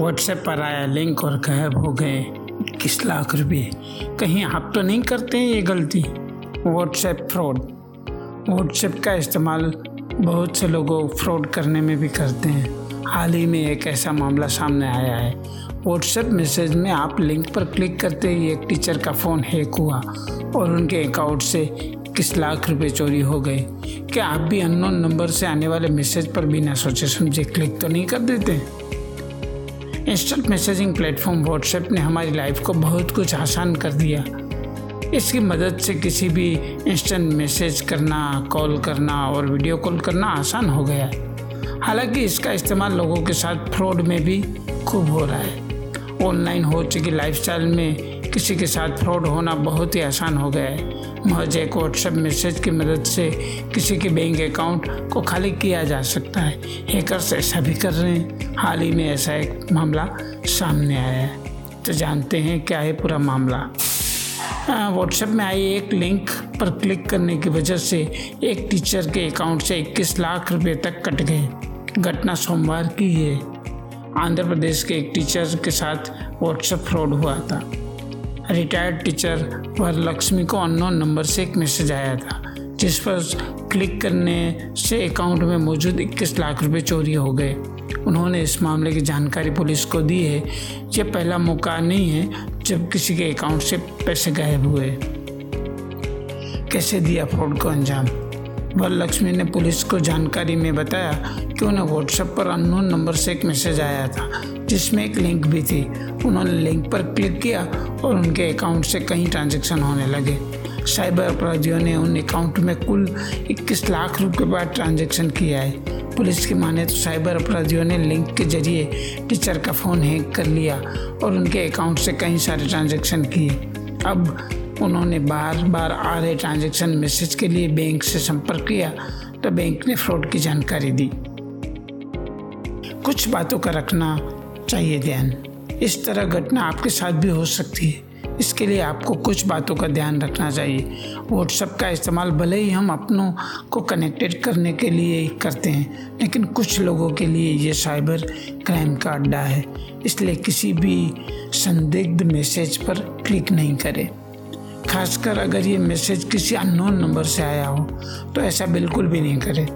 WhatsApp पर आया link और गायब हो गए। इक्कीस लाख रुपये कहीं आप तो नहीं करते हैं ये गलती? व्हाट्सएप फ्रॉड व्हाट्सएप का इस्तेमाल बहुत से लोगों फ्रॉड करने में भी करते हैं। हाल ही में एक ऐसा मामला सामने आया है। व्हाट्सएप मैसेज में आप लिंक पर क्लिक करते ही एक टीचर का फ़ोन हैक हुआ और उनके अकाउंट से किस लाख रुपए चोरी हो गए। क्या आप भी अननोन नंबर से आने वाले मैसेज पर बिना सोचे समझे क्लिक तो नहीं कर देते? इंस्टेंट मैसेजिंग प्लेटफॉर्म व्हाट्सएप ने हमारी लाइफ को बहुत कुछ आसान कर दिया। इसकी मदद से किसी भी इंस्टेंट मैसेज करना कॉल करना और वीडियो कॉल करना आसान हो गया। हालाँकि इसका इस्तेमाल लोगों के साथ फ्रॉड में भी खूब हो रहा है। ऑनलाइन हो चुकी लाइफस्टाइल में किसी के साथ फ्रॉड होना बहुत ही आसान हो गया है। महज एक व्हाट्सएप मैसेज की मदद से किसी के बैंक अकाउंट को खाली किया जा सकता है। हैकर्स ऐसा भी कर रहे हैं। हाल ही में ऐसा एक मामला सामने आया है। तो जानते हैं क्या है पूरा मामला। व्हाट्सएप में आई एक लिंक पर क्लिक करने की वजह से एक टीचर के अकाउंट से 21 लाख रुपए तक कट गए। घटना सोमवार की है। आंध्र प्रदेश के एक टीचर के साथ व्हाट्सएप फ्रॉड हुआ था। रिटायर्ड टीचर पर लक्ष्मी को अननोन नंबर से एक मैसेज आया था, जिस पर क्लिक करने से अकाउंट में मौजूद 21 लाख रुपए चोरी हो गए। उन्होंने इस मामले की जानकारी पुलिस को दी है। यह पहला मौका नहीं है जब किसी के अकाउंट से पैसे गायब हुए। कैसे दिया फ्रॉड को अंजाम? वरलक्ष्मी ने पुलिस को जानकारी में बताया कि उन्हें व्हाट्सएप पर अननोन नंबर से एक मैसेज आया था, जिसमें एक लिंक भी थी। उन्होंने लिंक पर क्लिक किया और उनके अकाउंट से कई ट्रांजेक्शन होने लगे। साइबर अपराधियों ने उन अकाउंट में कुल 21 लाख रुपए बाद ट्रांजैक्शन किया है। पुलिस की माने तो साइबर अपराधियों ने लिंक के ज़रिए टीचर का फ़ोन हैक कर लिया और उनके अकाउंट से कई सारे ट्रांजैक्शन किए। अब उन्होंने बार बार आ रहे ट्रांजैक्शन मैसेज के लिए बैंक से संपर्क किया तो बैंक ने फ्रॉड की जानकारी दी। कुछ बातों का रखना चाहिए, ध्यान। इस तरह घटना आपके साथ भी हो सकती है। इसके लिए आपको कुछ बातों का ध्यान रखना चाहिए। व्हाट्सएप का इस्तेमाल भले ही हम अपनों को कनेक्टेड करने के लिए करते हैं, लेकिन कुछ लोगों के लिए ये साइबर क्राइम का अड्डा है। इसलिए किसी भी संदिग्ध मैसेज पर क्लिक नहीं करें। खासकर अगर ये मैसेज किसी अननोन नंबर से आया हो तो ऐसा बिल्कुल भी नहीं करें।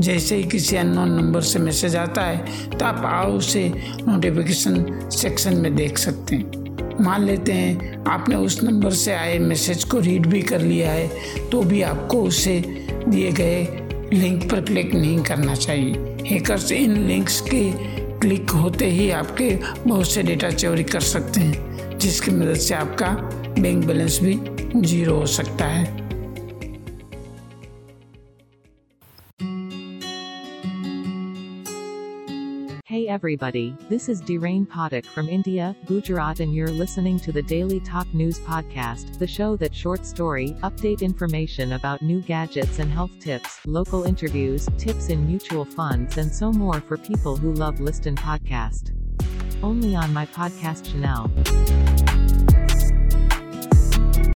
जैसे ही किसी अननोन नंबर से मैसेज आता है तो आप आओ उसे नोटिफिकेशन सेक्शन में देख सकते हैं। मान लेते हैं, आपने उस नंबर से आए मैसेज को रीड भी कर लिया है तो भी आपको उसे दिए गए लिंक पर क्लिक नहीं करना चाहिए। हैकर्स इन लिंक्स के क्लिक होते ही आपके बहुत से डेटा चोरी कर सकते हैं, जिसकी मदद से आपका बैंक बैलेंस भी जीरो हो सकता है Hey everybody, this is Derain Pathak from India, Gujarat and you're listening to the Daily Talk News Podcast, the show that short story, update information about new gadgets and health tips, local interviews, tips in mutual funds and so more for people who love listen podcast. Only on my podcast channel.